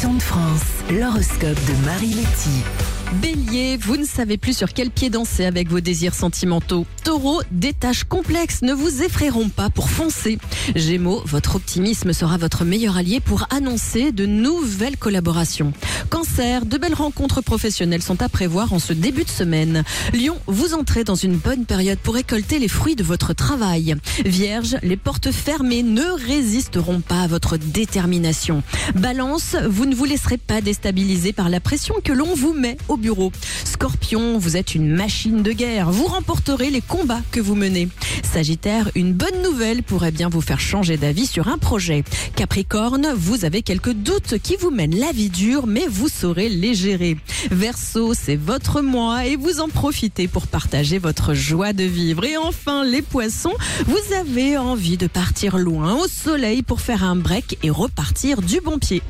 De France, l'horoscope de Marie Letty. Bélier, vous ne savez plus sur quel pied danser avec vos désirs sentimentaux. Taureau, des tâches complexes ne vous effrayeront pas pour foncer. Gémeaux, votre optimisme sera votre meilleur allié pour annoncer de nouvelles collaborations. Cancer, de belles rencontres professionnelles sont à prévoir en ce début de semaine. Lion, vous entrez dans une bonne période pour récolter les fruits de votre travail. Vierge, les portes fermées ne résisteront pas à votre détermination. Balance, vous ne vous laisserez pas déstabiliser par la pression que l'on vous met bureau. Scorpion, vous êtes une machine de guerre. Vous remporterez les combats que vous menez. Sagittaire, une bonne nouvelle pourrait bien vous faire changer d'avis sur un projet. Capricorne, vous avez quelques doutes qui vous mènent la vie dure, mais vous saurez les gérer. Verseau, c'est votre mois et vous en profitez pour partager votre joie de vivre. Et enfin, les poissons, vous avez envie de partir loin au soleil pour faire un break et repartir du bon pied.